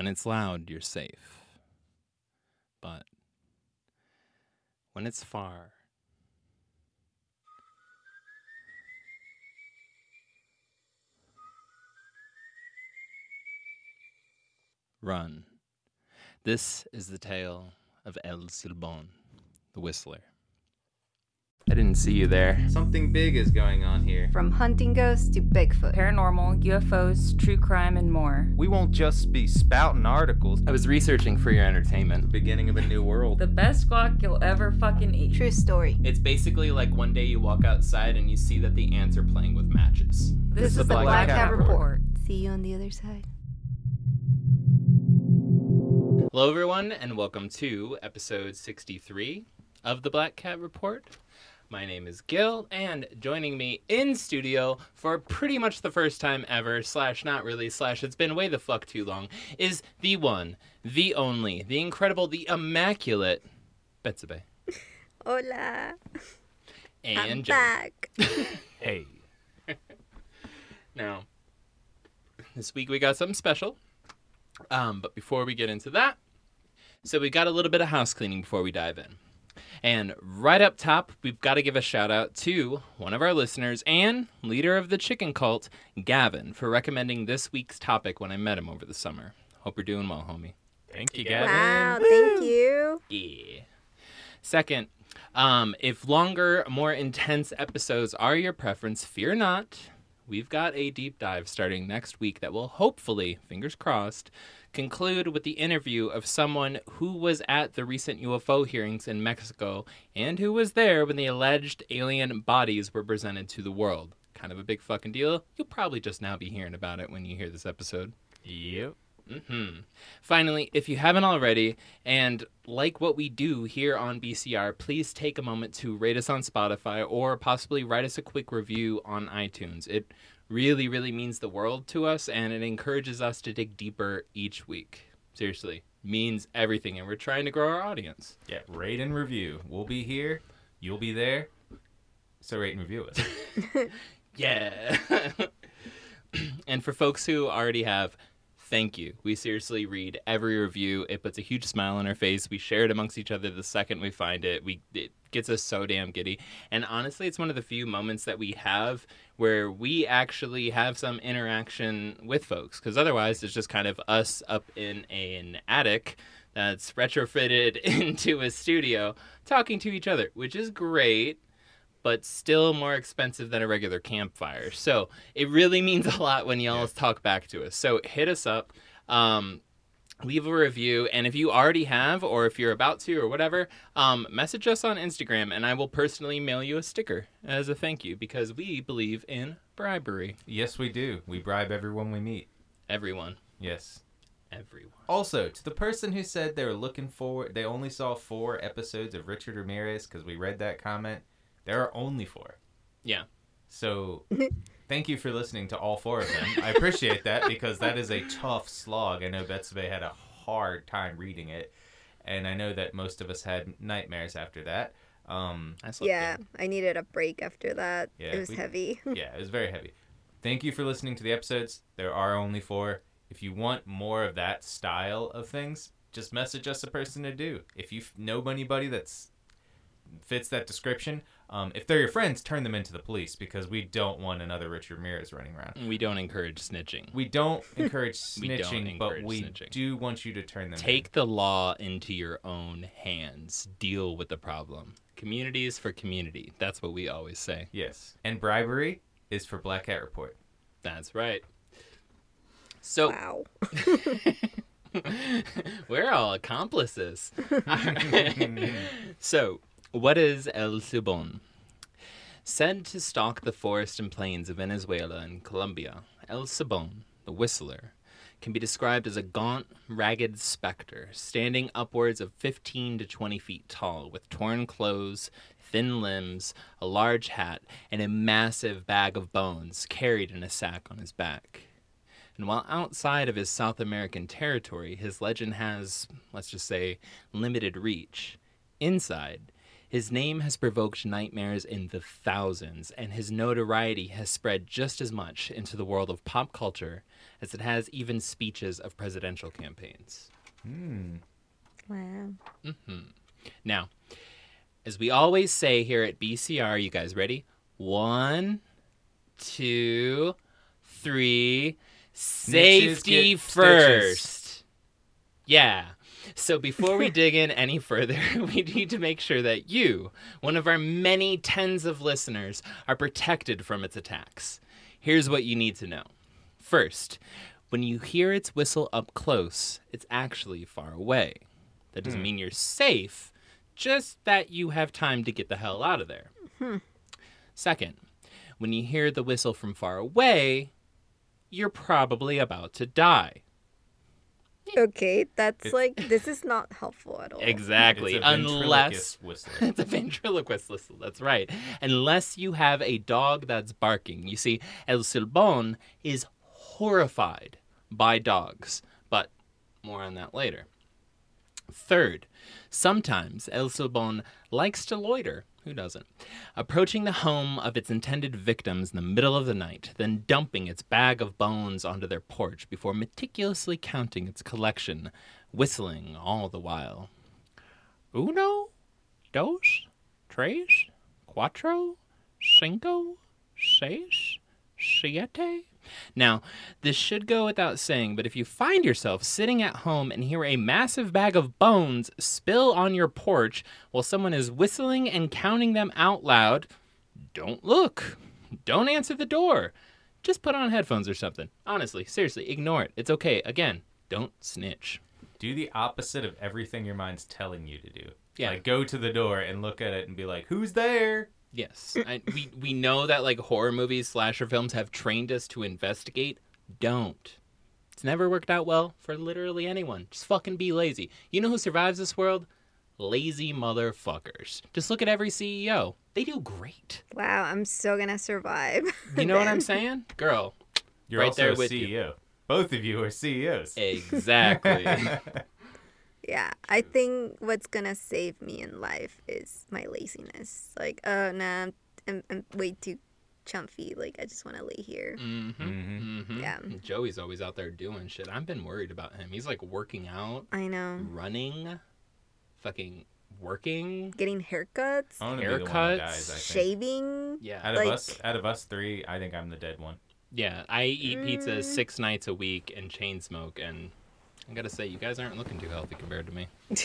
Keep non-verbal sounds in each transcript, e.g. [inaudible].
When it's loud, you're safe. But when it's far, run. This is the tale of El Silbon, the Whistler. I didn't see you there. Something big is going on here. From hunting ghosts to Bigfoot. paranormal, UFOs, true crime, and more. We won't just be spouting articles. I was researching for your entertainment. The Beginning of a new world. The best guac you'll ever fucking eat. True story. It's basically like one day you walk outside and you see that the ants are playing with matches. This, is the Black, Cat, Report. See you on the other side. Hello, everyone, and welcome to episode 63 of the Black Cat Report. My name is Gil, and joining me in studio for pretty much the first time ever, slash not really, slash it's been way the fuck too long, is the one, the only, the incredible, the immaculate Betsabe. Hola. And I'm back. [laughs] Hey. Now, this week we got something special. Um, but before we get into that, so we got a little bit of house cleaning before we dive in. And right up top, we've got to give a shout out to one of our listeners and leader of the chicken cult, Gavin, for recommending this week's topic when I met him over the summer. Hope you're doing well, homie. Thank you, Yeah. Gavin. wow, thank you. Yeah. Second, um, if longer, more intense episodes are your preference, fear not. We've got a deep dive starting next week that will hopefully, fingers crossed, conclude with the interview of someone who was at the recent UFO hearings in Mexico and who was there when the alleged alien bodies were presented to the world. Kind of a big fucking deal. You'll probably just now be hearing about it when you hear this episode. Yep. Mm-hmm. Finally, if you haven't already, and like what we do here on BCR, please take a moment to rate us on Spotify or possibly write us a quick review on iTunes. It really, really means the world to us, and it encourages us to dig deeper each week. Seriously, means everything, and we're trying to grow our audience. Yeah, rate and review. We'll be here. You'll be there. So rate and review us. [laughs] [laughs] Yeah. and for folks who already have, thank you. We seriously read every review. It puts a huge smile on our face. We share it amongst each other the second we find it. We it gets us so damn giddy. And honestly, it's one of the few moments that we have where we actually have some interaction with folks because otherwise it's just kind of us up in an attic that's retrofitted [laughs] into a studio talking to each other, which is great but still more expensive than a regular campfire. So it really means a lot when y'all talk back to us. So hit us up, um, leave a review, and if you already have, or if you're about to, or whatever, um, message us on Instagram, and I will personally mail you a sticker as a thank you because we believe in bribery. yes, we do. We bribe everyone we meet. Everyone, Yes. everyone. Also, to the person who said they were looking forward, they only saw four episodes of Richard Ramirez because we read that comment. There are only four. Yeah. So, [laughs] thank you for listening to all four of them. I appreciate that because that is a tough slog. I know Betsabe had a hard time reading it, and I know that most of us had nightmares after that. Um, I slept Yeah, good. I needed a break after that. Yeah, it was we- heavy. [laughs] yeah, it was very heavy. Thank you for listening to the episodes. There are only four. If you want more of that style of things, just message us a person to do. If you f- know anybody that's fits that description, um, if they're your friends, turn them into the police because we don't want another Richard Ramirez running around. We don't encourage snitching. We don't [laughs] encourage We don't snitching, but encourage we snitching. do want you to turn them. Take the law into your own hands. Deal with the problem. Community is for community. That's what we always say. Yes, and bribery is for Black Cat Report. That's right. So Wow. [laughs] [laughs] we're all accomplices. so, what is El Silbon? Said to stalk the forest and plains of Venezuela and Colombia, El Silbon, the whistler, can be described as a gaunt, ragged specter, standing upwards of 15 to 20 feet tall, with torn clothes, thin limbs, a large hat, and a massive bag of bones carried in a sack on his back. And while outside of his South American territory, his legend has, let's just say, limited reach. Inside, His name has provoked nightmares in the thousands, and his notoriety has spread just as much into the world of pop culture as it has even speeches of presidential campaigns. Hmm. Wow. Now, as we always say here at BCR, you guys ready? One, two, three. Safety get first. Yeah. So before we [laughs] dig in any further, [laughs] we need to make sure that you, one of our many tens of listeners, are protected from its attacks. Here's what you need to know. First, when you hear its whistle up close, it's actually far away. That doesn't hmm. mean you're safe, just that you have time to get the hell out of there. Hmm. Second, when you hear the whistle from far away, you're probably about to die. Okay, that's It's- like this is [laughs] not helpful at all. Exactly. It's a Unless ventriloquist [laughs] it's a ventriloquist whistle. That's right. Unless you have a dog that's barking. You see, El Silbon is horrified by dogs, but more on that later. Third, sometimes El Silbon likes to loiter. Who doesn't? Approaching the home of its intended victims in the middle of the night, then dumping its bag of bones onto their porch before meticulously counting its collection, whistling all the while. Uno, dos, tres, cuatro, cinco, seis, siete. Now, this should go without saying, but if you find yourself sitting at home and hear a massive bag of bones spill on your porch while someone is whistling and counting them out loud, don't look. Don't answer the door. Just put on headphones or something. Honestly, seriously, ignore it. It's okay. Again, don't snitch. Do the opposite of everything your mind's telling you to do. Yeah. Like go to the door and look at it and be like, "Who's there?" Yes, I, we we know that like horror movies, slasher films have trained us to investigate. Don't. It's never worked out well for literally anyone. Just fucking be lazy. You know who survives this world? Lazy motherfuckers. Just look at every CEO. They do great. Wow, I'm still gonna survive. [laughs] You know what I'm saying, girl? You're Right also there a with you. CEO. Both of you are CEOs. Exactly. [laughs] Yeah, I think what's gonna save me in life is my laziness. Like, uh, nah, I'm, I'm way too chumpy. Like, I just want to lay here. mm-hmm. Mhm. Mm-hmm. Yeah. Joey's always out there doing shit. I've been worried about him. He's like working out, I know. running, fucking working. Getting haircuts, I want be the one that Haircuts, dies. I think. shaving. Yeah. Out of like- us, out of us three, I think I'm the dead one. Yeah, I eat pizza Mm. six nights a week and chain smoke, and I gotta say, you guys aren't looking too healthy compared to me. [laughs]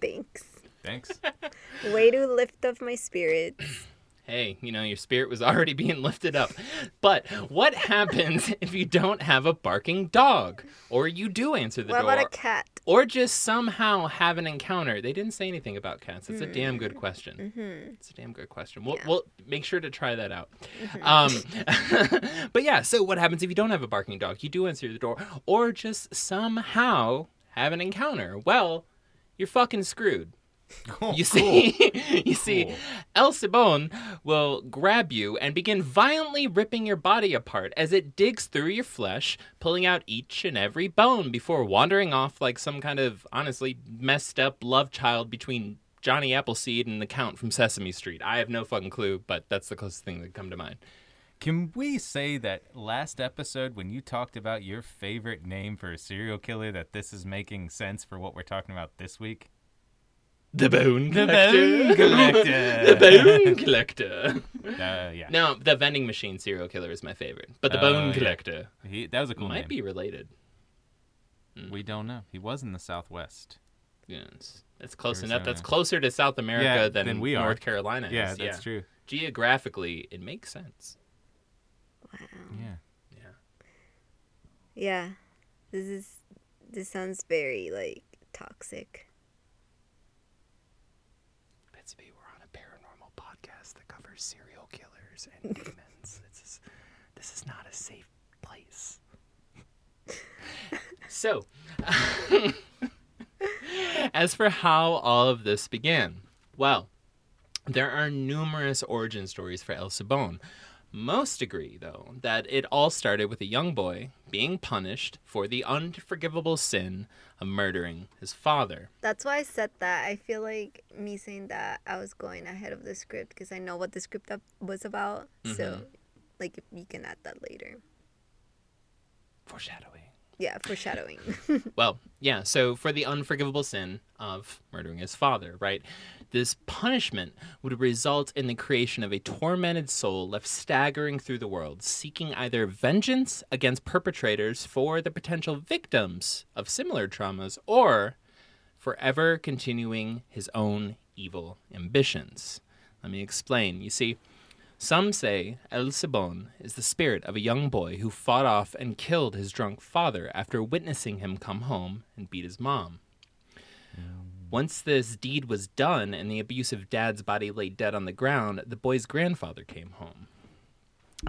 Thanks. Thanks. [laughs] Way to lift up my spirits. Hey, you know, your spirit was [laughs] already being lifted up. But what happens [laughs] if you don't have a barking dog? Or you do answer the what door? about a cat? or just somehow have an encounter? They didn't say anything about cats. That's a damn good question. Mm-hmm. It's a damn good question. We'll, Yeah. we'll make sure to try that out. Um, [laughs] but yeah, so what happens if you don't have a barking dog? You do answer the door, or just somehow have an encounter. Well, you're fucking screwed. Cool, You cool. see, [laughs] you see, Cool. El Silbon will grab you and begin violently ripping your body apart as it digs through your flesh, pulling out each and every bone before wandering off like some kind of honestly messed up love child between Johnny Appleseed and the Count from Sesame Street. I have no fucking clue, but that's the closest thing that come to mind. Can we say that last episode when you talked about your favorite name for a serial killer, that this is making sense for what we're talking about this week? The Bone The Collector. Bone [laughs] Collector. the Bone [laughs] Collector. Uh, yeah. No, the vending machine serial killer is my favorite, but the Oh, Bone yeah. Collector He, that was a cool might name. be related. We don't know. He was in the Southwest. Yeah, it's, it's close Arizona. enough. That's closer to South America Yeah, than, than we are. North Carolina Yeah, is. that's true. Geographically, it makes sense. Wow. Yeah. Yeah. Yeah. This is. This sounds very like toxic. Betsabe, we're on a paranormal podcast that covers serial killers and [laughs] demons. This is this is not a safe place. so, [laughs] as for how all of this began, well, there are numerous origin stories for El Silbon, Most agree, though, that it all started with a young boy being punished for the unforgivable sin of murdering his father. That's why I said that. I feel like me saying that I was going ahead of the script because I know what the script up was about. So, Mhm. like, you can add that later. Foreshadowing. Yeah, foreshadowing. [laughs] Well, yeah, so for the unforgivable sin of murdering his father, right? This punishment would result in the creation of a tormented soul left staggering through the world, seeking either vengeance against perpetrators for the potential victims of similar traumas or forever continuing his own evil ambitions. Let me explain. You see, some say El Silbon is the spirit of a young boy who fought off and killed his drunk father after witnessing him come home and beat his mom. Once this deed was done and the abusive dad's body lay dead on the ground, the boy's grandfather came home.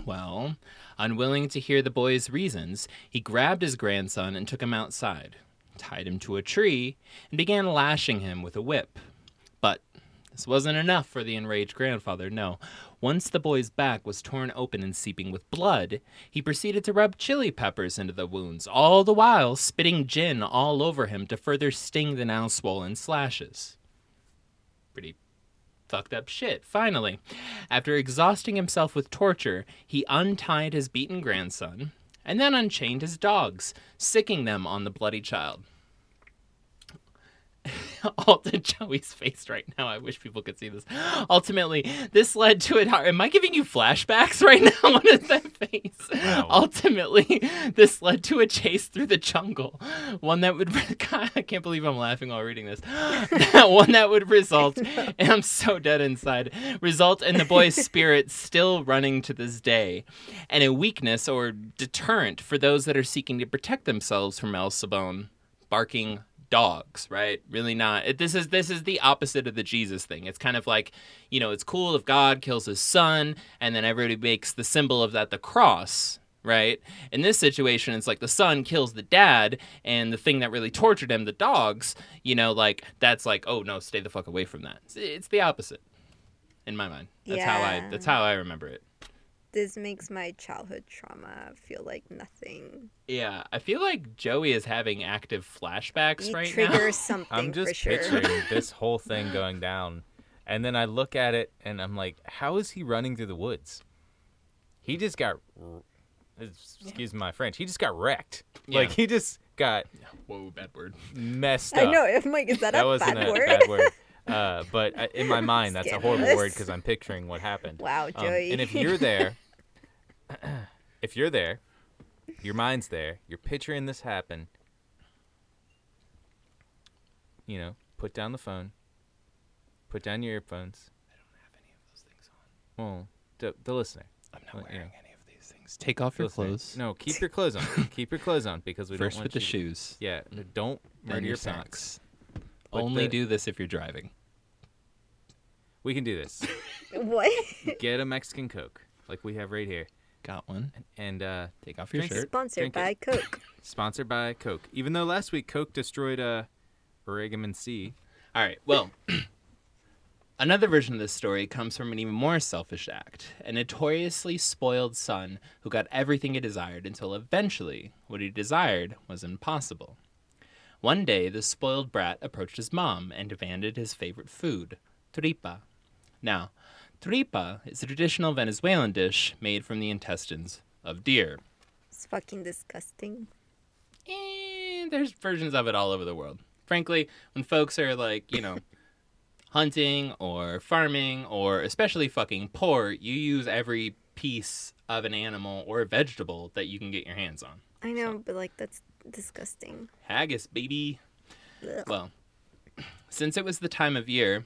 Well, unwilling to hear the boy's reasons, he grabbed his grandson and took him outside, tied him to a tree, and began lashing him with a whip. But this wasn't enough for the enraged grandfather, no. Once the boy's back was torn open and seeping with blood, he proceeded to rub chili peppers into the wounds, all the while spitting gin all over him to further sting the now swollen slashes. Pretty fucked up shit. Finally, after exhausting himself with torture, he untied his beaten grandson and then unchained his dogs, sicking them on the bloody child. [laughs] Alta Joey's face right now. I wish people could see this. Ultimately, this led to it. Am I giving you flashbacks right [laughs] now? what is that face? Wow. Ultimately, this led to a chase through the jungle. One that would. [laughs] God, I can't believe I'm laughing while reading this. That one that would result, and I'm so dead inside, result in the boy's spirit still running to this day, and a weakness or deterrent for those that are seeking to protect themselves from El Silbon, barking dogs right? Really not it, this is this is the opposite of the jesus thing. It's kind of like you know it's cool if god kills his son and then everybody makes the symbol of that the cross right? In this situation it's like the son kills the dad and the thing that really tortured him the dogs you know like that's like oh no stay the fuck away from that. It's, it's the opposite in my mind. That's how i that's how i remember it this makes my childhood trauma feel like nothing. yeah i feel like joey is having active flashbacks You right trigger now [laughs] something I'm just for sure. picturing [laughs] this whole thing going down, and then I look at it and I'm like, how is he running through the woods? He just got, r- excuse my French, he just got wrecked. Like he just got whoa bad word messed up. I know. I'm like, is that, that a wasn't bad a bad word. [laughs] Uh, but uh, in my [laughs] mind, that's a horrible word because I'm picturing what happened. [laughs] wow, Um, Joey. and if you're there, [coughs] if you're there, your mind's there, you're picturing this happen. You know, put down the phone, put down your earphones. have any of those things on Well, the, the listener. i'm not Well, yeah. wearing any of these things take off the your listener. clothes No, keep [laughs] your clothes on. keep your clothes on because we first don't with want the you to- shoes Yeah, don't then murder your your socks. socks only the- do this if you're driving We can do this. what? [laughs] Get a Mexican Coke like we have right here, got one and uh, take off your Drink shirt Sponsored Drink it. by Coke. [laughs] sponsored by Coke. Even though last week Coke destroyed uh, Oregon C. All right. Well, [clears throat] another version of this story comes from an even more selfish act a notoriously spoiled son who got everything he desired until eventually what he desired was impossible. One day, the spoiled brat approached his mom and demanded his favorite food, tripa. Now, tripa is a traditional Venezuelan dish made from the intestines of deer. It's fucking disgusting. And there's versions of it all over the world. Frankly, when folks are like, you know, [laughs] hunting or farming or especially fucking poor, you use every piece of an animal or a vegetable that you can get your hands on. I know, but like that's disgusting. Haggis, baby. Ugh. Well, [clears throat] since it was the time of year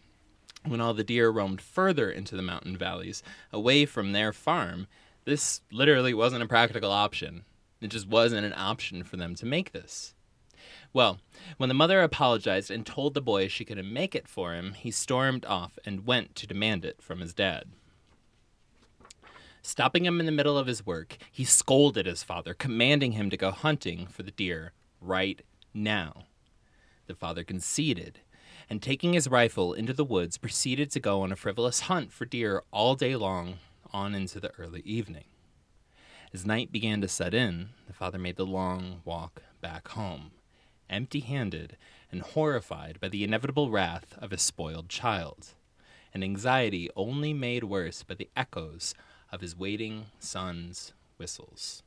when all the deer roamed further into the mountain valleys, away from their farm, this literally wasn't a practical option. It just wasn't an option for them to make this. Well, when the mother apologized and told the boy she couldn't make it for him, he stormed off and went to demand it from his dad. Stopping him in the middle of his work, he scolded his father, commanding him to go hunting for the deer right now. The father conceded, and taking his rifle into the woods, proceeded to go on a frivolous hunt for deer all day long, on into the early evening. As night began to set in, the father made the long walk back home, empty handed and horrified by the inevitable wrath of his spoiled child, an anxiety only made worse by the echoes of his waiting son's whistles.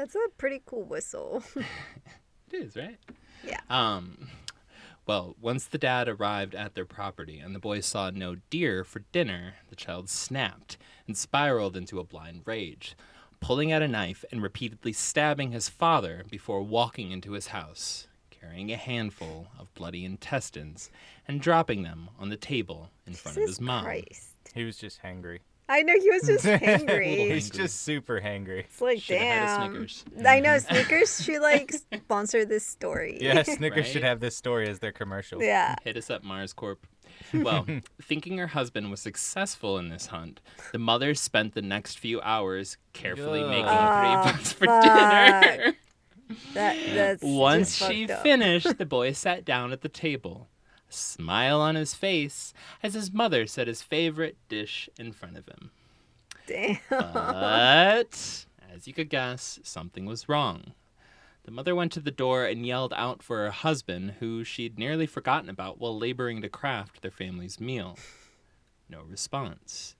That's a pretty cool whistle. [laughs] It is, right? Yeah. Um, well, once the dad arrived at their property and the boys saw no deer for dinner, the child snapped and spiraled into a blind rage, pulling out a knife and repeatedly stabbing his father before walking into his house, carrying a handful of bloody intestines and dropping them on the table in front of his mom. Christ. He was just hangry. I know he was just [laughs] angry. He's just super hangry. It's like, Should've had a damn. Snickers. I know mm-hmm. Snickers should [laughs] like sponsor this story. Yeah, Snickers should have this story as their commercial. yeah. Hit us up, Mars Corp. [laughs] Well, thinking her husband was successful in this hunt, the mother spent the next few hours carefully Ugh. making Oh, three ah, bucks for fuck. dinner. That that's Once just she up. finished, the boy sat down at the table, a smile on his face as his mother set his favorite dish in front of him. Damn. But, as you could guess, something was wrong. The mother went to the door and yelled out for her husband, who she'd nearly forgotten about while laboring to craft their family's meal. No response.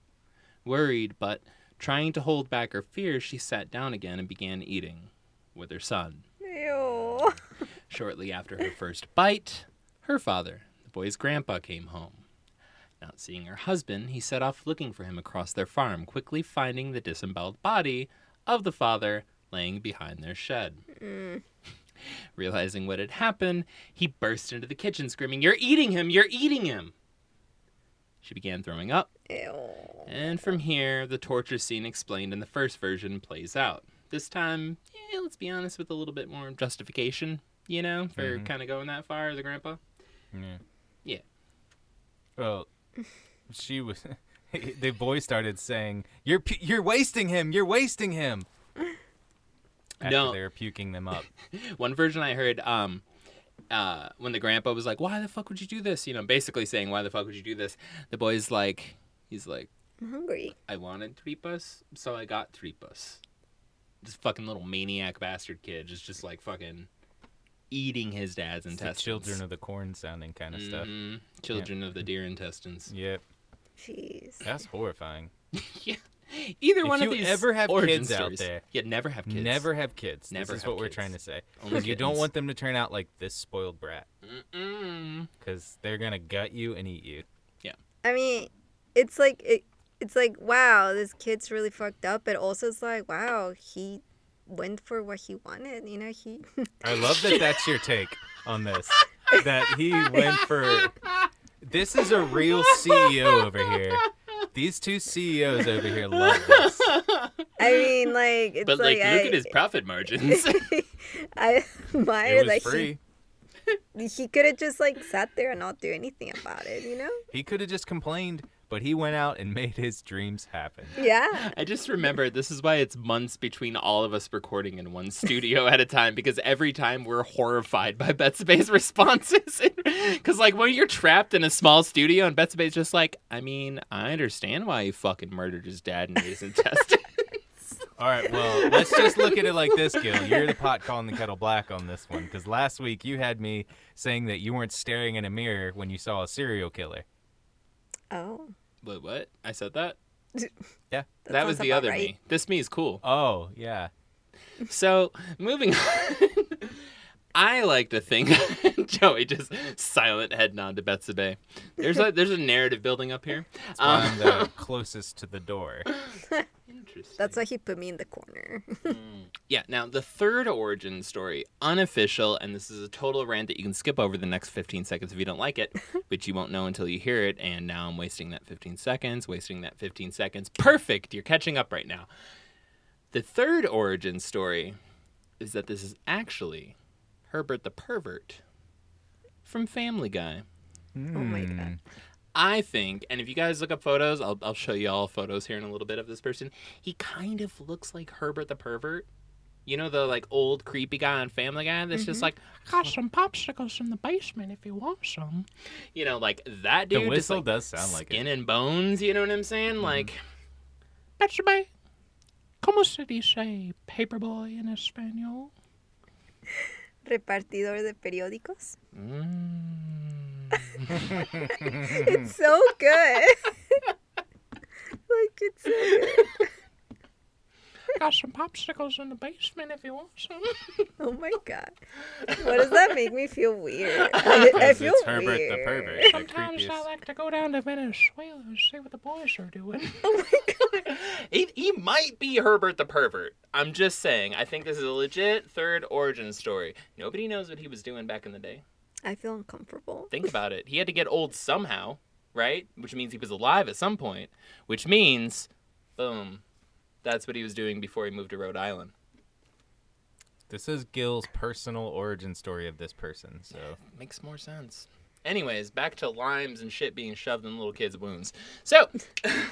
Worried, but trying to hold back her fears, she sat down again and began eating with her son. Ew. Shortly after her first bite, her father, the boy's grandpa, came home. Not seeing her husband, he set off looking for him across their farm, quickly finding the disemboweled body of the father laying behind their shed. [laughs] Realizing what had happened, he burst into the kitchen, screaming, You're eating him! You're eating him! She began throwing up, Ew. and from here, the torture scene explained in the first version plays out. This time, yeah, let's be honest, with a little bit more justification, you know, for Mhm. kind of going that far, as a grandpa. Yeah. Yeah. Well, she was. [laughs] the boy started saying, "You're pu- you're wasting him. You're wasting him." After No. they were puking them up. [laughs] One version I heard, um, uh, when the grandpa was like, "Why the fuck would you do this?" You know, basically saying, "Why the fuck would you do this?" The boy's like, he's like, I'm hungry. "I wanted tripas, so I got tripas." This fucking little maniac bastard kid just just like fucking eating his dad's It's the intestines. children of the corn sounding kind of stuff. Mhm. Children of the deer intestines. Yep, Jeez. that's horrifying. [laughs] yeah. Either If one of you these ever have origin kids out there, yeah, never have kids. Never have kids. Never this is have what we're trying to say. Only Because you don't want them to turn out like this spoiled brat. Mm-mm. Because they're gonna gut you and eat you. Yeah. I mean, it's like it, it's like wow, this kid's really fucked up, but also it's like wow, he went for what he wanted. You know, he. [laughs] I love that that's your take on this. That he went for. This is a real CEO over here. These two CEOs over here love this. I mean, like it's But like, like, look I, at his profit margins. [laughs] I admire It was that free. he he could have just like sat there and not do anything about it. You know? He could have just complained, but he went out and [laughs] made his dreams happen. Yeah. I just remember this is why it's months between all of us recording in one studio [laughs] at a time because every time we're horrified by Betsabe's [laughs] responses. Because like when you're trapped in a small studio and Betsabe's just like, I mean, I understand why he fucking murdered his dad and his intestines. All right, well, let's just look at it like this, Gil. You're the pot calling the kettle black on this one because last week you had me saying that you weren't staring in a mirror when you saw a serial killer. Oh. Wait, what? I said that? [laughs] Yeah. That, was the other right. me. This me is cool. Oh, yeah. So moving [laughs] on. I like to think [laughs] Joey just silent head nod to Betsabe. There's a there's a narrative building up here. That's why Um, I'm the [laughs] closest to the door. Interesting. That's why he put me in the corner. [laughs] Yeah, now the third origin story, unofficial, and this is a total rant that you can skip over the next 15 seconds if you don't like it, which you won't know until you hear it, and now I'm wasting that 15 seconds, wasting that 15 seconds. Perfect! You're catching up right now. The third origin story is that this is actually Herbert the Pervert from Family Guy. Oh my Hmm. God. I think, and if you guys look up photos, I'll, I'll show you all photos here in a little bit of this person. He kind of looks like Herbert the Pervert. You know the like old creepy guy on Family Guy that's just Mhm. like got some popsicles from the basement if you want some. You know, like that dude. the just, whistle like, does sound like skin it. and bones. You know what I'm saying? Mhm. Like, Betcha Como se dice paperboy in Espanol? Repartidor de periódicos. Mm. [laughs] It's so good. [laughs] like it's so good. Got some popsicles in the basement if you want some. [laughs] Oh my god. What does that make me feel weird? [laughs] I, I Because feel it's Herbert the weird. pervert. the Sometimes I like to go down to Venezuela and see what the boys are doing. [laughs] Oh my god. he, he might be Herbert the pervert. I'm just saying. I think this is a legit third origin story. Nobody knows what he was doing back in the day. I feel uncomfortable. Think about it. He had to get old somehow, right? Which means he was alive at some point. Which means, boom, that's what he was doing before he moved to Rhode Island. This is Gil's personal origin story of this person. So Makes more sense. Anyways, back to limes and shit being shoved in little kids' wounds. So, [laughs] yeah,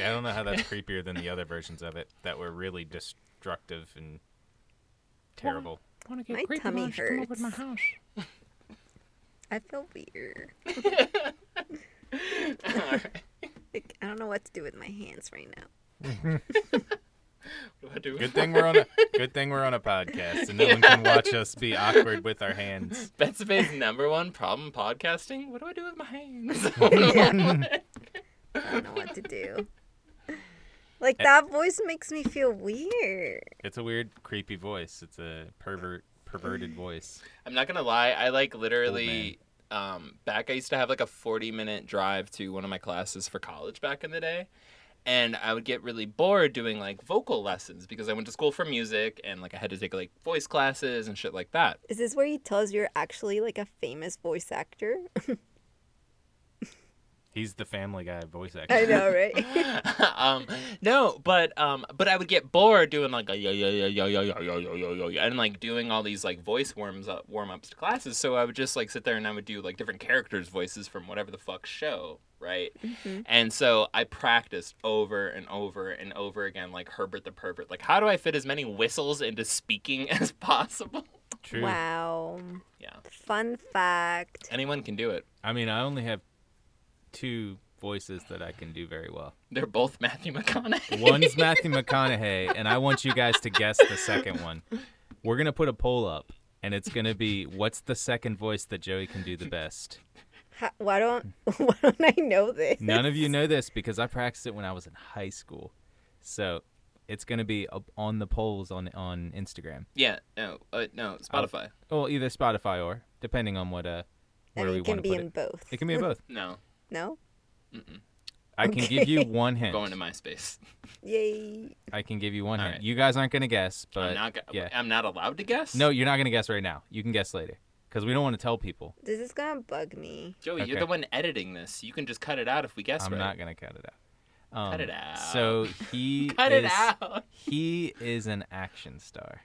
I don't know how that's [laughs] creepier than the other versions of it that were really destructive and terrible. want to My tummy lunch, come over to my hurts. house. [laughs] I feel weird. Alright. Like, I don't know what to do with my hands right now. What do Good thing we're on a good thing we're on a podcast and no one can watch us be awkward with our hands. Betsabé's number one problem podcasting. What do I do with my hands? [laughs] [laughs] I don't know what to do. Like that voice makes me feel weird. It's a weird, creepy voice. It's a pervert, perverted voice. I'm not gonna lie. I like literally. Um, back, I used to have like a 40 minute drive to one of my classes for college back in the day, and I would get really bored doing like vocal lessons because I went to school for music and like I had to take like voice classes and shit like that. Is this where you tell us you're actually like a famous voice actor? [laughs] He's the Family Guy voice actor. I know, right? [laughs] um, no, but um, but I would get bored doing like a yo yo yo yo yo yo yo yo yo yo yo and like doing all these like voice warms up warm ups to classes. So I would just like sit there and I would do like different characters' voices from whatever the fuck show, right? Mhm. And so I practiced over and over and over again, like Herbert the pervert. Like, how do I fit as many whistles into speaking [laughs] as possible? True. Wow. Yeah, Fun fact. anyone can do it. I mean, I only have two voices that I can do very well. They're both Matthew McConaughey. One's [laughs] Matthew McConaughey, and I want you guys to guess the second one. We're gonna put a poll up, and it's gonna be what's the second voice that Joey can do the best. Ha- why don't [laughs] Why don't I know this? None of you know this because I practiced it when I was in high school, so it's gonna be on the polls on on Instagram. yeah, no, uh, no, Spotify. Well, either Spotify or depending on what uh And where we it can want to be put in it. both. It can be in both. [laughs] No, No. Mm-mm. I can give you one hint. going to MySpace. [laughs] Yay. I can give you one All hint. right. You guys aren't gonna guess, but I'm not. Go- yeah. I'm not allowed to guess. no, you're not gonna guess right now. You can guess later because we don't want to tell people. This is gonna bug me. Joey, you're the one editing this. You can just cut it out if we guess I'm right. not gonna cut it out. Um, Cut it out. So he [laughs] Cut is, it out. He is an action star.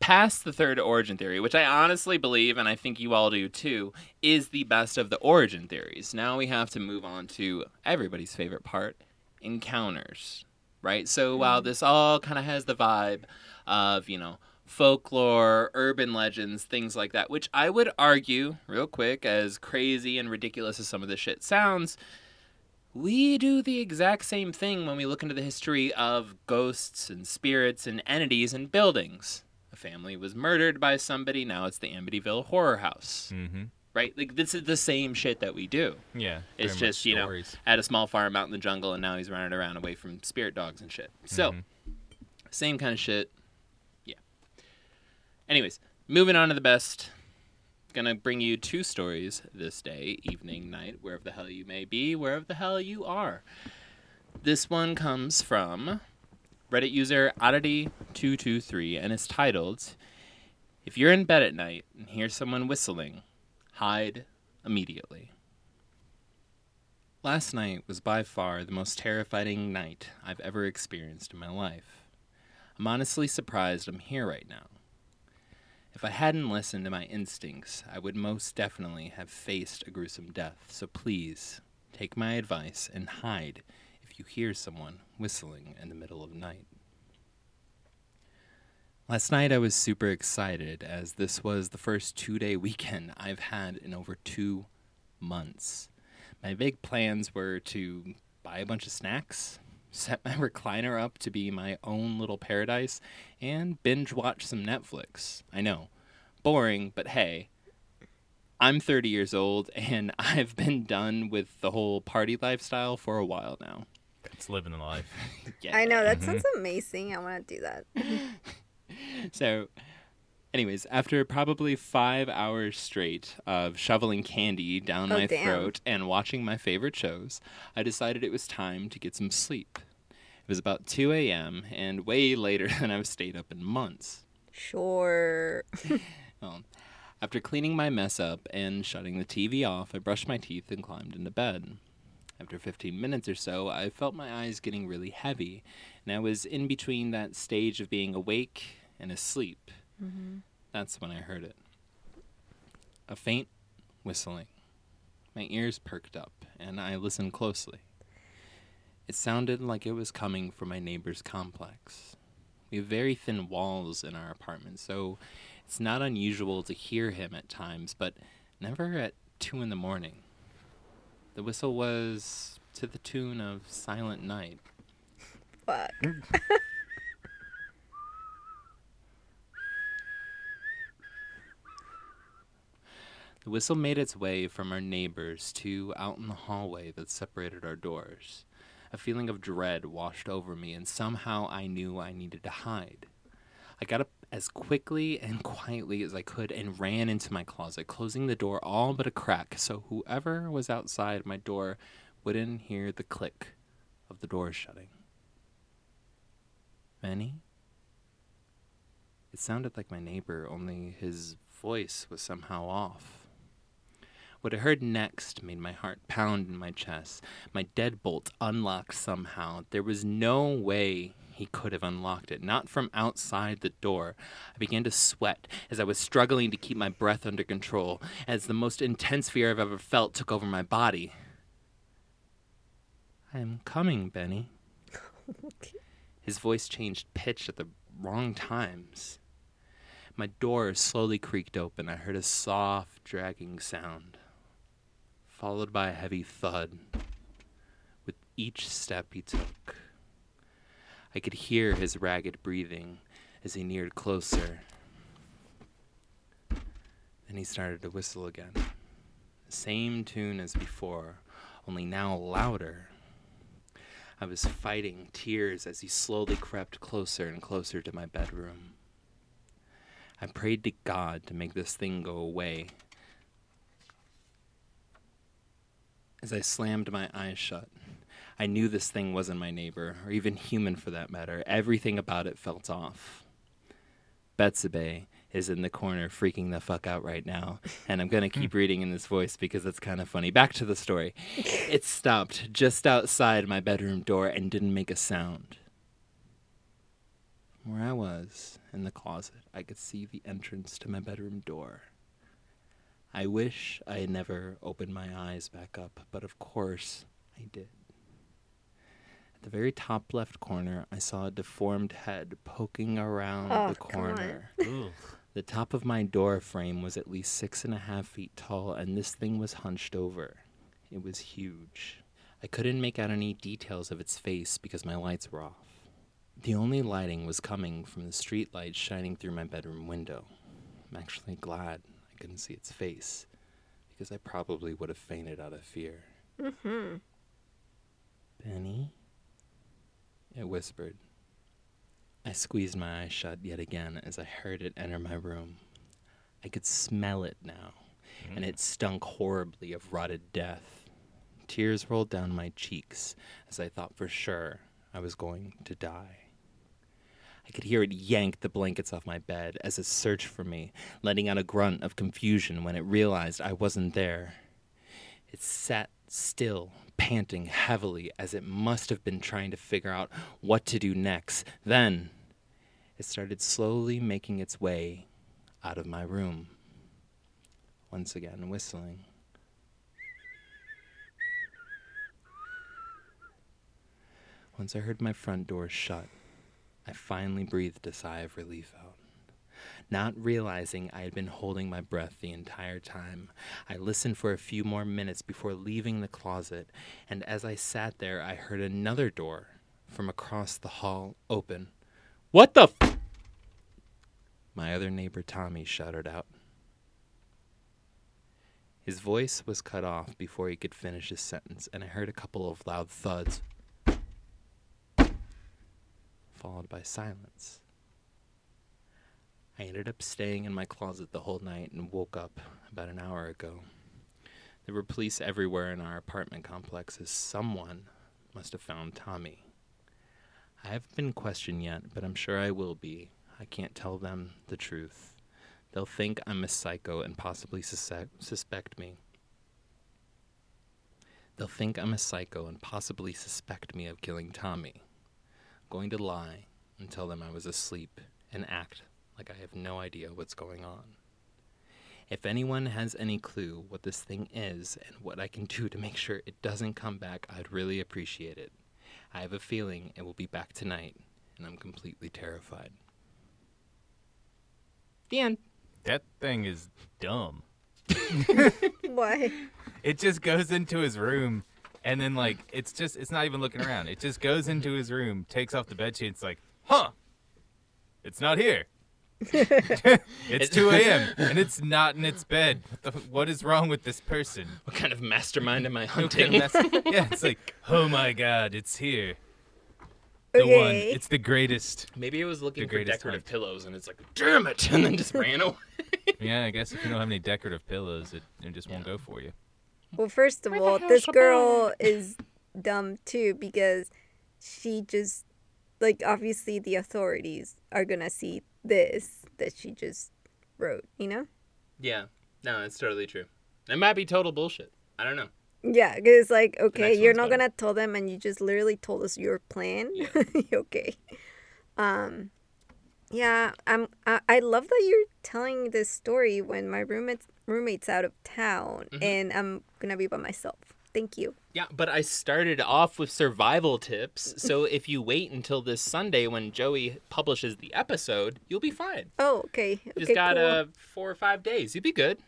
past the third origin theory, which I honestly believe, and I think you all do too, is the best of the origin theories. Now we have to move on to everybody's favorite part encounters, right? So while this all kind of has the vibe of, you know, folklore, urban legends, things like that, which I would argue, real quick, as crazy and ridiculous as some of this shit sounds, we do the exact same thing when we look into the history of ghosts and spirits and entities and buildings. A family was murdered by somebody, now it's the Amityville Horror House. Mm-hmm. Right? Like this is the same shit that we do. Yeah. It's just, you know. At a small farm out in the jungle and now he's running around away from spirit dogs and shit. So, Mhm. same kind of shit. Anyways, moving on to the best. Gonna bring you two stories this day, evening, night, wherever the hell you may be, wherever the hell you are. This one comes from Reddit user Oddity223 and it's titled If you're in bed at night and hear someone whistling, hide immediately. Last night was by far the most terrifying night I've ever experienced in my life. I'm honestly surprised I'm here right now. If I hadn't listened to my instincts, I would most definitely have faced a gruesome death, so please take my advice and hide if you hear someone whistling in the middle of the night. Last night I was super excited as this was the first two day weekend [laughs] I've had in over two months. My big plans were to buy a bunch of snacks, set my [laughs] recliner up to be my own little paradise, and binge watch some Netflix. I know, boring, but hey, I'm 30 years old [laughs] and I've been done with the whole party lifestyle for a while now. It's living the life. [laughs] Yeah. I know that mm-hmm. sounds amazing. I want to do that. So, anyways, after probably five hours straight of shoveling candy down Oh, my damn. throat and watching my favorite shows, I decided it was time to get some sleep. It was about 2 a.m. and way later [laughs] than I've stayed up in months. Sure. [laughs] Well, after cleaning my mess up and shutting the TV off, I brushed my teeth and climbed into bed. After 15 minutes or so, I felt my eyes getting really heavy, and I was in between that stage of being awake and asleep. Mm-hmm. That's when I heard it. A faint whistling. My ears perked up, and I listened closely. It sounded like it was coming from my neighbor's complex. We have very thin walls in our apartment, so it's not unusual to hear him at times, but never at two in the morning. The whistle was to the tune of Silent Night. Fuck. [laughs] The whistle made its way from our neighbors to out in the hallway that separated our doors. A feeling of dread washed over me, and somehow I knew I needed to hide. I got up as quickly and quietly as I could and ran into my closet, closing the door all but a crack so whoever was outside my door wouldn't hear the click of the door shutting. Benny? It sounded like my neighbor, only his voice was somehow off. What I heard next made my heart pound in my chest. My deadbolt unlocked somehow. There was no way he could have unlocked it, not from outside the door. I began to sweat as I was struggling to keep my breath under control, as the most intense fear I've ever felt took over my body. I am coming, Benny. [laughs] His voice changed pitch at the wrong times. My door slowly creaked open. I heard a soft, dragging sound, followed by a heavy thud. With each step he took, I could hear his ragged breathing as he neared closer. Then he started to whistle again. The same tune as before, only now louder. I was fighting tears as he slowly crept closer and closer to my bedroom. I prayed to God to make this thing go away. As I slammed my eyes shut, I knew this thing wasn't my neighbor, or even human for that matter. Everything about it felt off. Betsabe is in the corner freaking the fuck out right now, and I'm gonna keep hmm. reading in this voice because it's kind of funny. Back to the story. [laughs] It stopped just outside my bedroom door and didn't make a sound. Where I was, in the closet, I could see the entrance to my bedroom door. I wish I had never opened my eyes back up, but of course I did. At the very top left corner, I saw a deformed head poking around Oh, the come on. corner. The top of my door frame was at least six and a half feet tall, and this thing was hunched over. It was huge. I couldn't make out any details of its face because my lights were off. The only lighting was coming from the street lights shining through my bedroom window. I'm actually glad I couldn't see its face because I probably would have fainted out of fear. Mm-hmm. Benny? It whispered. I squeezed my eyes shut yet again as I heard it enter my room. I could smell it now, and it stunk horribly of rotted death. Tears rolled down my cheeks as I thought for sure I was going to die. I could hear it yank the blankets off my bed as it searched for me, letting out a grunt of confusion when it realized I wasn't there. It sat still, panting heavily as it must have been trying to figure out what to do next. Then it started slowly making its way out of my room. Once again, whistling. Once I heard my front door shut, I finally breathed a sigh of relief out. Not realizing I had been holding my breath the entire time, I listened for a few more minutes before leaving the closet, and as I sat there, I heard another door from across the hall open. What the f? My other neighbor Tommy shouted out. His voice was cut off before he could finish his sentence, and I heard a couple of loud thuds, followed by silence. I ended up staying in my closet the whole night and woke up about an hour ago. There were police everywhere in our apartment complex as someone must have found Tommy. I haven't been questioned yet, but I'm sure I will be. I can't tell them the truth. They'll think I'm a psycho and possibly suspect, suspect me. They'll think I'm a psycho and possibly suspect me of killing Tommy. I'm going to lie and tell them I was asleep and act like I have no idea what's going on. If anyone has any clue what this thing is and what I can do to make sure it doesn't come back, I'd really appreciate it. I have a feeling it will be back tonight, and I'm completely terrified. The end. That thing is dumb. [laughs] Why? It just goes into his room, and then like it's just it's not even looking around. It just goes into his room, takes off the bed sheet. It's like, huh? It's not here. [laughs] it's 2 a.m. and it's not in its bed. What, the, what is wrong with this person? What kind of mastermind am I Who can hunting? mess- [laughs] yeah, it's like, oh my god, it's here. The one. It's the greatest. Maybe it was looking The for decorative hunt. pillows, and it's like, damn it, [laughs] and then just ran away. Yeah, I guess if you don't have any decorative pillows, it, it just won't go for you. Well, first of all, this girl is dumb too because she just like obviously the authorities are gonna see this that she just wrote, you know? Yeah, no, it's totally true. It might be total bullshit. I don't know. Yeah, because it's like okay, you're not better. gonna tell them, and you just literally told us your plan. Yeah. [laughs] okay. Um, yeah, I'm. I, I love that you're telling this story when my roommate's roommate's out of town, Mhm. and I'm gonna be by myself. Thank you. Yeah, but I started off with survival tips, so [laughs] if you wait until this Sunday when Joey publishes the episode, you'll be fine. Oh, okay. You Okay, just got cool. uh, four or five days. You'll be good.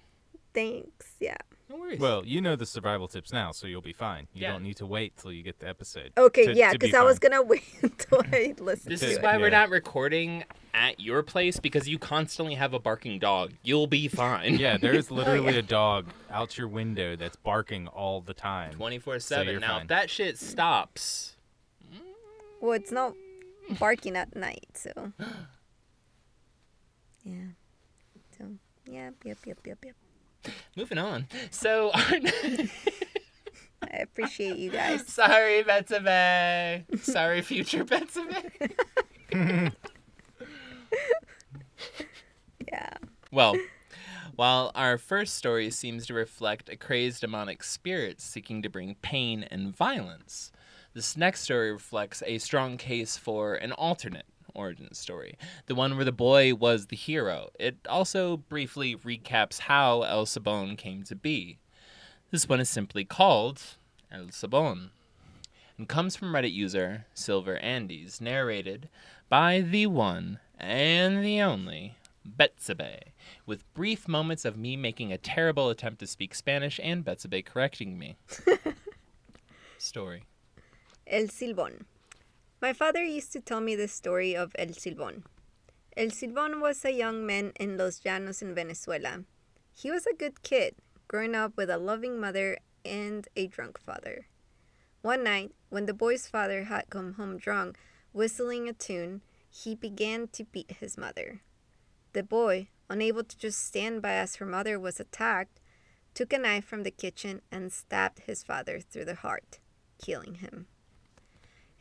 Thanks. Yeah. No worries. Well, you know the survival tips now, so you'll be fine. You Yeah. don't need to wait till you get the episode. Okay. to- yeah, to be because I was gonna [laughs] wait until I listened this to is it. why we're not recording at your place because you constantly have a barking dog. You'll be fine. Yeah, there's [laughs] oh, literally yeah. a dog out your window that's barking all the time. twenty four seven. now, fine. if that shit stops, Well, it's not barking at night, so. [gasps] Yeah. So. Yep. Yep. Yep. Yep. Yep. Moving on. So, [laughs] I appreciate you guys. sorry, Betsabe. Sorry, future Betsabe. [laughs] Yeah. Well, while our first story seems to reflect a crazed demonic spirit seeking to bring pain and violence, this next story reflects a strong case for an alternate origin story, the one where the boy was the hero. It also briefly recaps how El Silbón came to be. This one is simply called El Silbón and comes from Reddit user Silver Andes, narrated by the one and the only Betsabe, with brief moments of me making a terrible attempt to speak Spanish and Betsabe correcting me. [laughs] Story. El Silbón. My father used to tell me the story of El Silbón. El Silbón was a young man in Los Llanos in Venezuela. He was a good kid, growing up with a loving mother and a drunk father. One night, when the boy's father had come home drunk, whistling a tune, he began to beat his mother. The boy, unable to just stand by as her mother was attacked, took a knife from the kitchen and stabbed his father through the heart, killing him.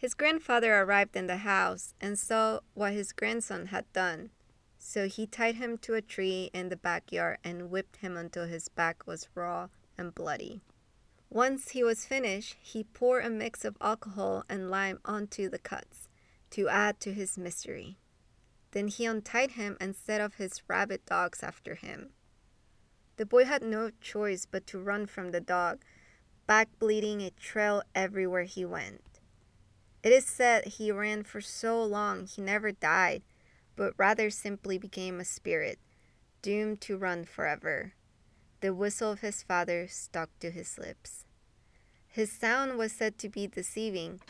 His grandfather arrived in the house and saw what his grandson had done. So he tied him to a tree in the backyard and whipped him until his back was raw and bloody. Once he was finished, he poured a mix of alcohol and lime onto the cuts to add to his misery. Then he untied him and set off his rabid dogs after him. The boy had no choice but to run from the dog, back bleeding a trail everywhere he went. It is said he ran for so long he never died, but rather simply became a spirit, doomed to run forever. The whistle of his father stuck to his lips. His sound was said to be deceiving,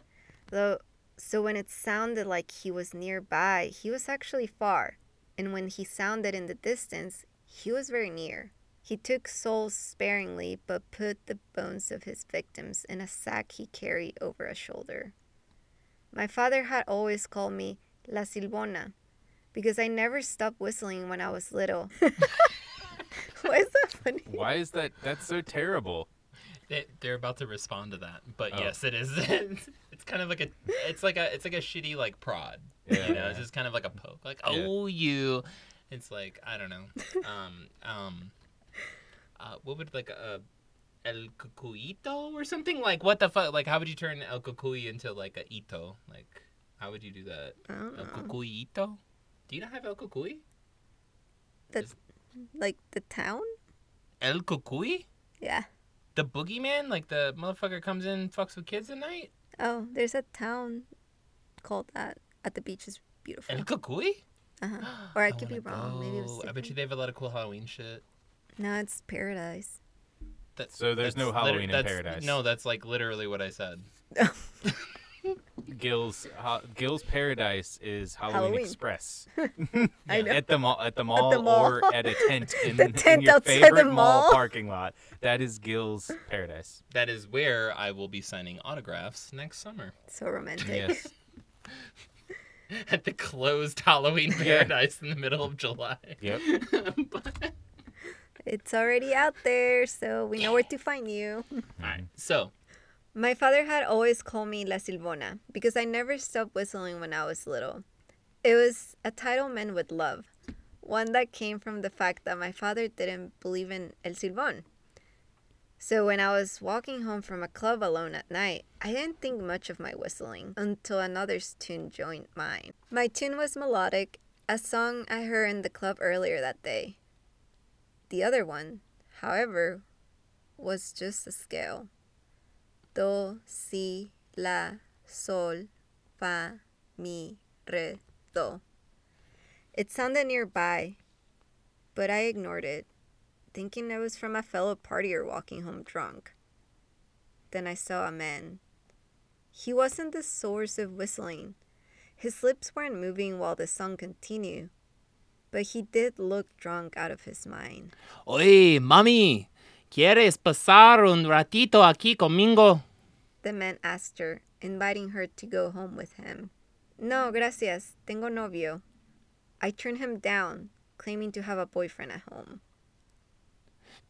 though so when it sounded like he was nearby, he was actually far, and when he sounded in the distance, he was very near. He took souls sparingly, but put the bones of his victims in a sack he carried over a shoulder. My father had always called me La Silbona because I never stopped whistling when I was little. [laughs] Why is that funny? Why is that? That's so terrible. They, they're about to respond to that, but Oh. yes, it is. [laughs] it's kind of like a, it's like a, it's like a shitty like prod. Yeah. You know, it's just kind of like a poke, like Yeah. oh you. It's like I don't know. [laughs] Um, um, uh, what would like a el cucuito or something like what the fuck? Like how would you turn el cucuy into like a ito? Like how would you do that? El know. cucuyito? Do you not have el cucuy? That's like the town? El cucuy? Yeah. The boogeyman? Like the motherfucker comes in, fucks with kids at night? Oh, there's a town called that at the beach. is beautiful. El cucuy? Uh-huh. [gasps] Or I, I could be wrong. Maybe it was go. I bet you they have a lot of cool Halloween shit. No, it's paradise. That, So there's no that's Halloween in paradise. No, that's like literally what I said. [laughs] Gil's ha, Gil's Paradise is Halloween, Halloween. Express [laughs] [laughs] I know. at the mall, at the mall, mall. or at a tent in, The in your outside favorite the mall mall. parking lot. That is Gil's Paradise. That is where I will be signing autographs next summer So romantic. Yes. at the closed Halloween Yeah. paradise in the middle of July. Yep. But- It's already out there, so we know where to find you. Alright, so My father had always called me La Silbona because I never stopped whistling when I was little. It was a title men would love, one that came from the fact that my father didn't believe in El Silbón. So when I was walking home from a club alone at night, I didn't think much of my whistling until another's tune joined mine. My tune was melodic, a song I heard in the club earlier that day. The other one, however, was just a scale do, si, la, sol, fa, mi, re, do. It sounded nearby, but I ignored it, thinking it was from a fellow partier walking home drunk. Then I saw a man. He wasn't the source of whistling. His lips weren't moving while the song continued, but he did look drunk out of his mind. Oye, mami, ¿quieres pasar un ratito aquí conmigo? The man asked her, inviting her to go home with him. No, gracias. Tengo novio. I turned him down, claiming to have a boyfriend at home.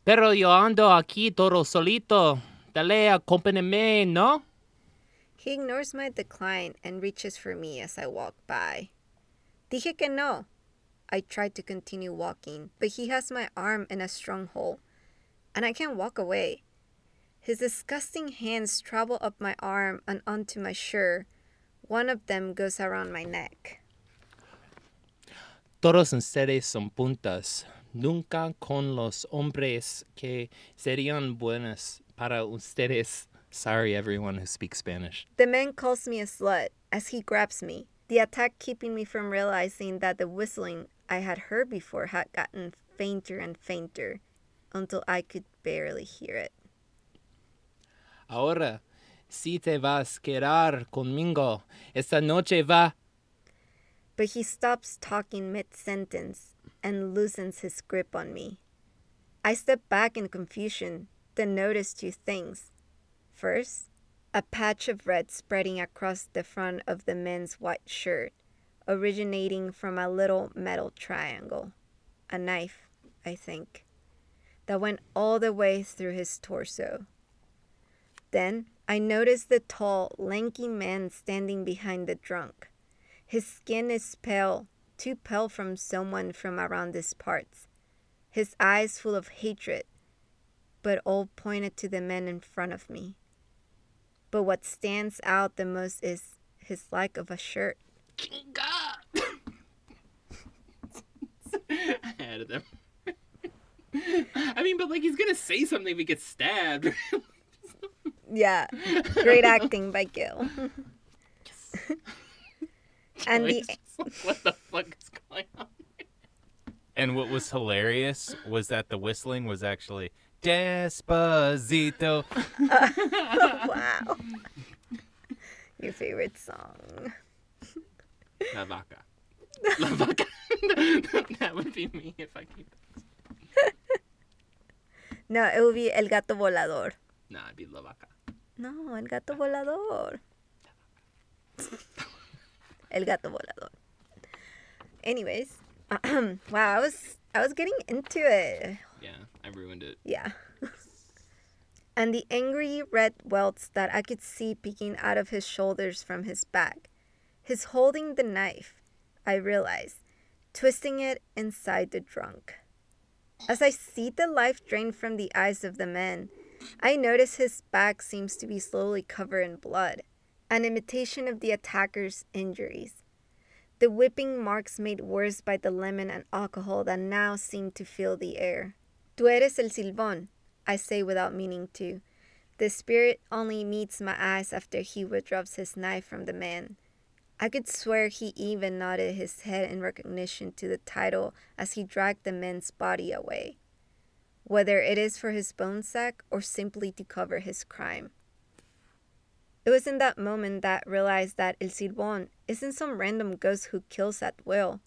Pero yo ando aquí todo solito. Dale, acompáñame, ¿no? He ignores my decline and reaches for me as I walk by. Dije que no. I tried to continue walking, but he has my arm in a strong hold, and I can't walk away. His disgusting hands travel up my arm and onto my shirt. One of them goes around my neck. Todos ustedes son puntas. Nunca con los hombres que serían buenas para ustedes. Sorry, everyone who speaks Spanish. The man calls me a slut as he grabs me, the attack keeping me from realizing that the whistling I had heard before had gotten fainter and fainter until I could barely hear it. Ahora, si te vas quedar conmigo, esta noche va. But he stops talking mid sentence and loosens his grip on me. I step back in confusion, then notice two things. First, a patch of red spreading across the front of the man's white shirt, originating from a little metal triangle. A knife, I think, that went all the way through his torso. Then I noticed the tall, lanky man standing behind the drunk. His skin is pale, too pale from someone from around these parts. His eyes full of hatred, but all pointed to the man in front of me. But what stands out the most is his lack of a shirt. [laughs] I added them. [laughs] I mean, but like he's gonna say something if he gets stabbed. [laughs] Yeah, great acting by Gil. and the like, what the fuck is going on? And what was hilarious was that the whistling was actually Despacito. wow. Your favorite song. La vaca. [laughs] La vaca. [laughs] that would be me if I keep. No, it would be El Gato Volador. Nah, it'd be la vaca. No, El Gato Volador. [laughs] El Gato Volador. Anyways, [clears throat] wow, I was I was getting into it. Yeah, I ruined it. Yeah. and the angry red welts that I could see peeking out of his shoulders from his back. His holding the knife, I realize, twisting it inside the drunk. As I see the life drain from the eyes of the man, I notice his back seems to be slowly covered in blood, an imitation of the attacker's injuries. The whipping marks made worse by the lemon and alcohol that now seem to fill the air. Tú eres el silbón, I say without meaning to. The spirit only meets my eyes after he withdraws his knife from the man. I could swear he even nodded his head in recognition to the title as he dragged the man's body away, whether it is for his bone sack or simply to cover his crime. It was in that moment that I realized that El Silbón isn't some random ghost who kills at will,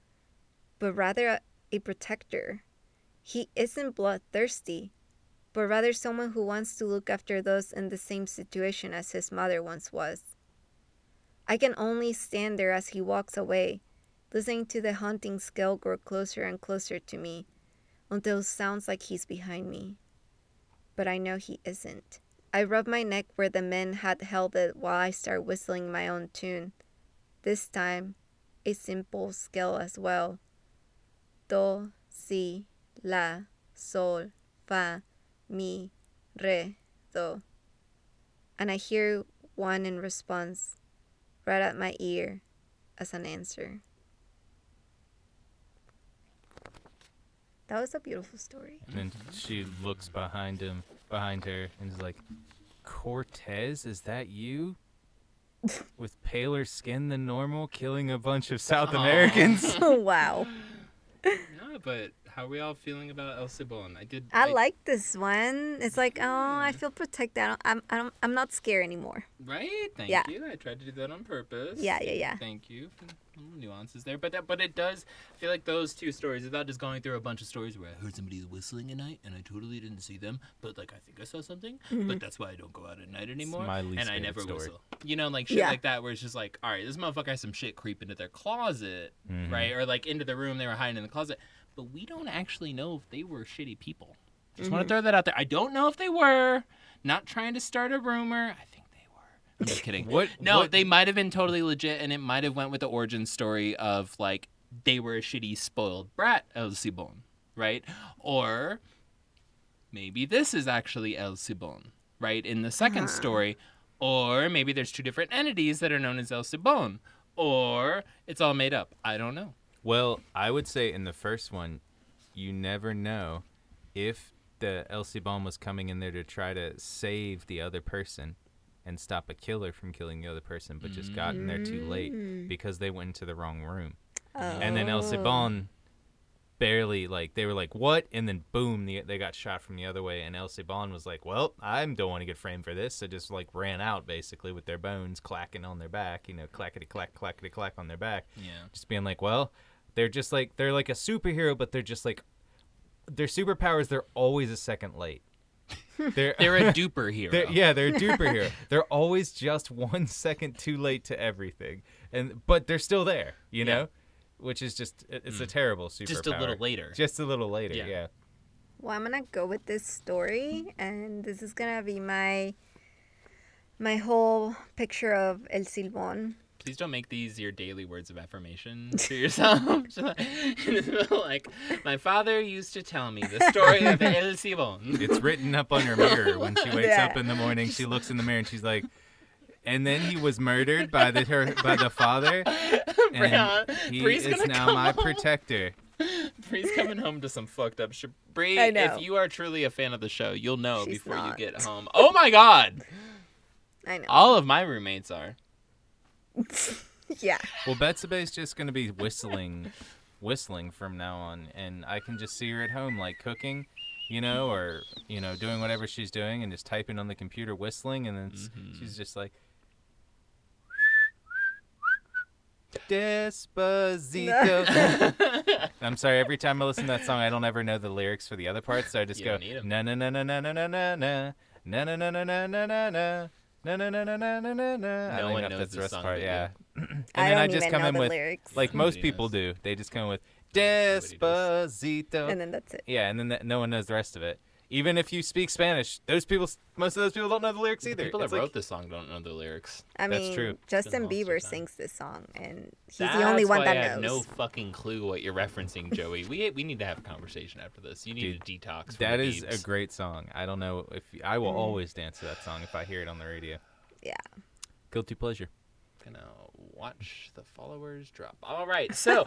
but rather a, a protector. He isn't bloodthirsty, but rather someone who wants to look after those in the same situation as his mother once was. I can only stand there as he walks away, listening to the haunting scale grow closer and closer to me, until it sounds like he's behind me. But I know he isn't. I rub my neck where the men had held it while I start whistling my own tune. This time, a simple scale as well. Do, si, la, sol, fa, mi, re, do. And I hear one in response right at my ear as an answer. That was a beautiful story. And then she looks behind him, behind her, and is like, Cortez, is that you? [laughs] With paler skin than normal, killing a bunch of South Aw. Americans? [laughs] wow. [laughs] No, but how are we all feeling about El Silbón? I did. I like this one. It's like, oh, I feel protected. I don't, I'm, I don't, I'm not scared anymore. Right? Thank Yeah. you. I tried to do that on purpose. Yeah, yeah, yeah. Thank you. Nuances there, but that, but it does I feel like those two stories. Without just going through a bunch of stories where I heard somebody whistling at night and I totally didn't see them, but like I think I saw something. Mm-hmm. But that's why I don't go out at night anymore. my least and I never story. whistle. You know, like shit Yeah. like that, where it's just like, all right, this motherfucker has some shit creep into their closet, Mhm. right, or like into the room they were hiding in the closet. But we don't actually know if they were shitty people. Just want to mm-hmm. throw that out there. I don't know if they were. Not trying to start a rumor. I think they were. I'm just kidding. [laughs] What? No, what- they might have been totally legit, and it might have went with the origin story of like they were a shitty spoiled brat El Silbón, right? Or maybe this is actually El Silbón, right? In the 2nd uh-huh. story, or maybe there's two different entities that are known as El Silbón, or it's all made up. I don't know. Well, I would say in the first one, you never know if the El Silbón was coming in there to try to save the other person and stop a killer from killing the other person, but just got in there too late mm. because they went into the wrong room. And then Elsie oh. Bon barely like they were like what and then boom the, they got shot from the other way and El Silbón was like well I don't want to get framed for this so just like ran out basically with their bones clacking on their back you know clackety clack clackety clack on their back Yeah. just being like, well, they're just like they're like a superhero, but they're just like their superpowers. They're always a second late. They're [laughs] They're a [laughs] duper hero. they're- yeah, they're a duper hero. They're always just one [laughs] second too late to everything, and but they're still there. You Yeah. know, which is just it- it's a mm. terrible superpower. Just a little later. Just a little later. Yeah. Yeah. Well, I'm gonna go with this story, and this is gonna be my my whole picture of El Silbón. Please don't make these your daily words of affirmation to yourself. [laughs] like, my father used to tell me the story of [laughs] El Silbón. It's written up on her mirror when she wakes Yeah. up in the morning. She looks in the mirror and she's like, and then he was murdered by the her by the father, [laughs] and uh, he Bree's is now my home. protector. Bree's coming home to some fucked up shit. Bree, if you are truly a fan of the show, you'll know She's before not. you get home. Oh my god! I know. All of my roommates are. Yeah. Well, Betsabe's just gonna be whistling whistling from now on, and I can just see her at home like cooking, you know, or you know doing whatever she's doing and just typing on the computer whistling, and then it's- Mhm. she's just like. Despacito. I'm sorry. Every time I listen to that song, I don't ever know the lyrics for the other parts, so I just You go don't need 'em. na na na na na na na na na na na na na na na na na. Na na na na na na na na. I No don't one even know if knows that's the this rest song part. but you. Yeah. [clears throat] and I then don't I just even come know in the with lyrics. like most Nobody people knows. do. They just come in with Nobody Despacito. and then that's it. yeah, and then that, no one knows the rest of it. Even if you speak Spanish, those people, most of those people don't know the lyrics The either. people that like- wrote this song don't know the lyrics. I That's mean, true. Justin most of the Bieber sings this song, and he's That's the only one why that I have no fucking clue what you're referencing, Joey. we we need to have a conversation after this. You need Dude, a detox. From That the is a great song. I don't know if I will Mm. always dance to that song if I hear it on the radio. Yeah. Guilty pleasure. Gonna watch the followers drop. All right, so [laughs] [laughs]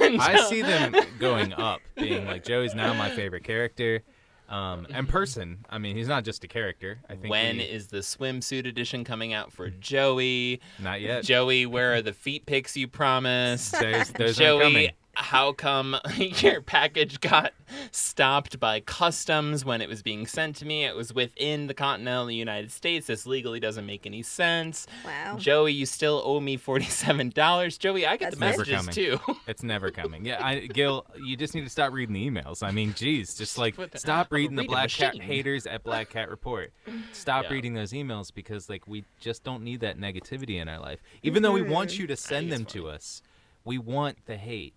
I see them going up, being like Joey's now my favorite character. Um, and person, I mean, he's not just a character. I think When we- is the swimsuit edition coming out for Joey? not yet. Joey, where are the feet pics you promised? Those, those. Joey, how come [laughs] your package got stopped by customs when it was being sent to me? It was within the continental United States. This legally doesn't make any sense. Wow. Joey, you still owe me forty-seven dollars. Joey, I get That's the messages coming. too. [laughs] It's never coming. Yeah, I, Gil, you just need to stop reading the emails. I mean, geez, just like the- stop I'm reading the reading Black Cat haters at Black Cat Report. Stop Yeah. reading those emails because like we just don't need that negativity in our life. Even though we want mm-hmm. you to send them it's to us, we want the hate,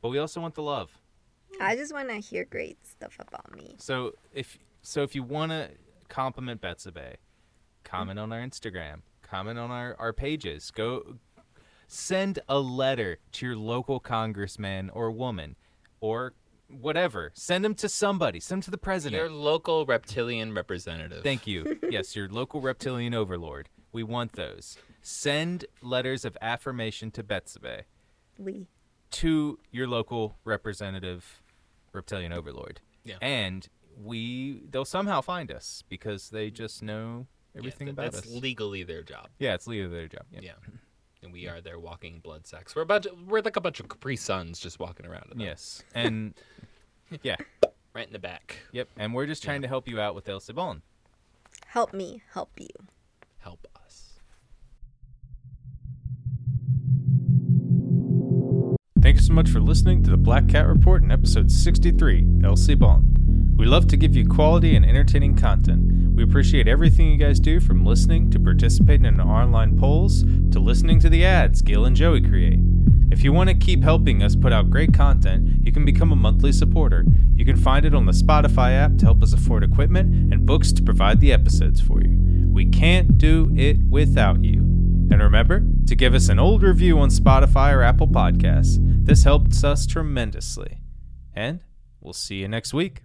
but we also want the love. I just want to hear great stuff about me. So if so, if you want to compliment Betsabe, comment on our Instagram, comment on our, our pages. Go send a letter to your local congressman or woman or whatever. Send them to somebody. Send them to the president. Your local reptilian representative. Thank you. [laughs] yes, your local reptilian overlord. We want those. Send letters of affirmation to Betsabe We. To your local representative reptilian overlord. Yeah. And we they'll somehow find us because they just know Yeah, everything th- about that's us. That's legally their job. yeah, it's legally their job. Yep. Yeah. [laughs] And we are their walking blood sacks. We're a bunch. Of, we're like a bunch of Capri Suns just walking around. Yes. [laughs] And yeah. Right in the back. Yep. And we're just trying to help you out with El Silbón. Help me help you. So much for listening to the Black Cat Report in episode 63, El Silbón. We love to give you quality and entertaining content. We appreciate everything you guys do from listening to participating in our online polls to listening to the ads Gil and Joey create. If you want to keep helping us put out great content, you can become a monthly supporter. You can find it on the Spotify app to help us afford equipment and books to provide the episodes for you. We can't do it without you. And remember to give us an old review on Spotify or Apple Podcasts. This helps us tremendously. And we'll see you next week.